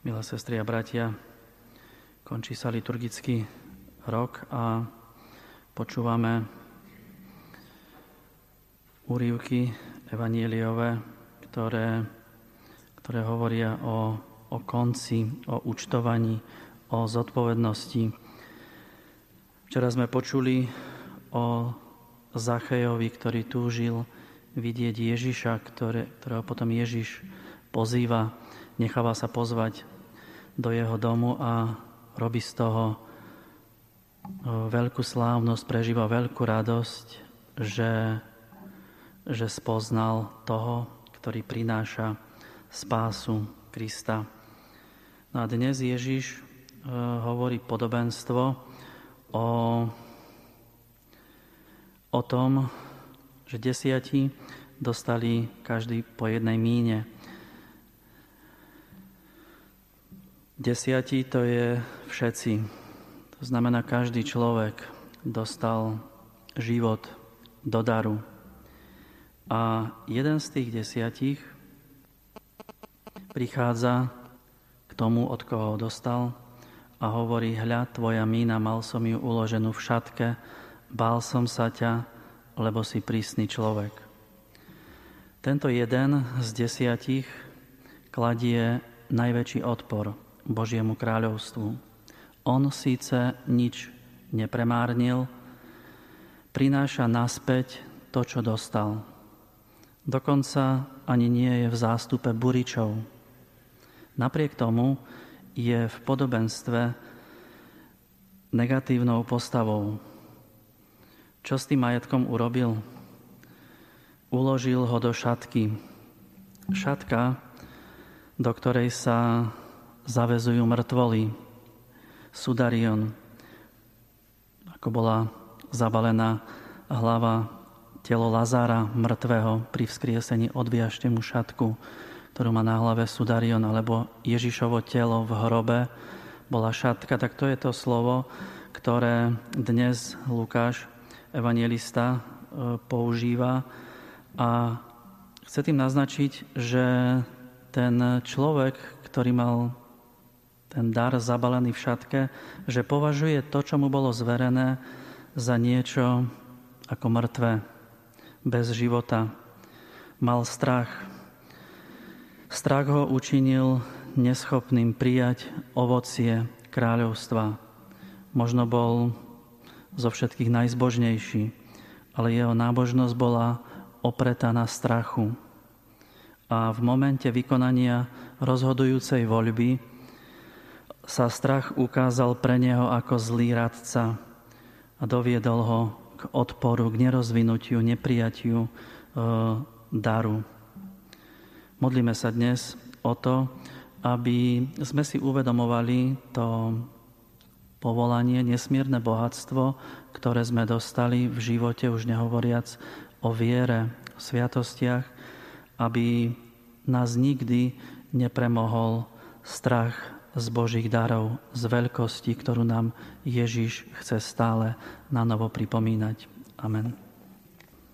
Milé sestry a bratia, končí sa liturgický rok a počúvame úrivky evanieliové, ktoré, ktoré hovoria o, o konci, o účtovaní, o zodpovednosti. Včera sme počuli o Zachejovi, ktorý túžil vidieť Ježiša, ktoré, ktorého potom Ježiš pozýva, necháva sa pozvať do jeho domu a robí z toho veľkú slávnosť, prežíva veľkú radosť, že, že spoznal toho, ktorý prináša spásu Krista. No a dnes Ježiš hovorí podobenstvo o, o tom, že desiatí dostali každý po jednej míne. Desiatí to je všetci. To znamená, každý človek dostal život do daru. A jeden z tých desiatich prichádza k tomu, od koho ho dostal a hovorí, hľa, tvoja mína, mal som ju uloženú v šatke, bál som sa ťa, lebo si prísny človek. Tento jeden z desiatich kladie najväčší odpor Božiemu kráľovstvu. On síce nič nepremárnil, prináša naspäť to, čo dostal. Dokonca ani nie je v zástupe buričov. Napriek tomu je v podobenstve negatívnou postavou. Čo s tým majetkom urobil? Uložil ho do šatky. Šatka, do ktorej sa zavezujú mŕtvoly, sudarion, ako bola zabalená hlava telo Lazára mŕtvého pri vzkriesení odviažte mu šatku, ktorú má na hlave sudarion, alebo Ježišovo telo v hrobe bola šatka, tak to je to slovo, ktoré dnes Lukáš, evangelista, e, používa. A chce tým naznačiť, že ten človek, ktorý mal ten dar zabalený v šatke, že považuje to, čo mu bolo zverené, za niečo ako mŕtve, bez života. Mal strach. Strach ho učinil neschopným prijať ovocie kráľovstva. Možno bol zo všetkých najzbožnejší, ale jeho nábožnosť bola opretá na strachu. A v momente vykonania rozhodujúcej voľby sa strach ukázal pre neho ako zlý radca a doviedol ho k odporu, k nerozvinutiu, neprijatiu e, daru. Modlíme sa dnes o to, aby sme si uvedomovali to povolanie, nesmierne bohatstvo, ktoré sme dostali v živote, už nehovoriac o viere, o sviatostiach, aby nás nikdy nepremohol strach z Božích darov, z veľkosti, ktorú nám Ježiš chce stále na novo pripomínať. Amen.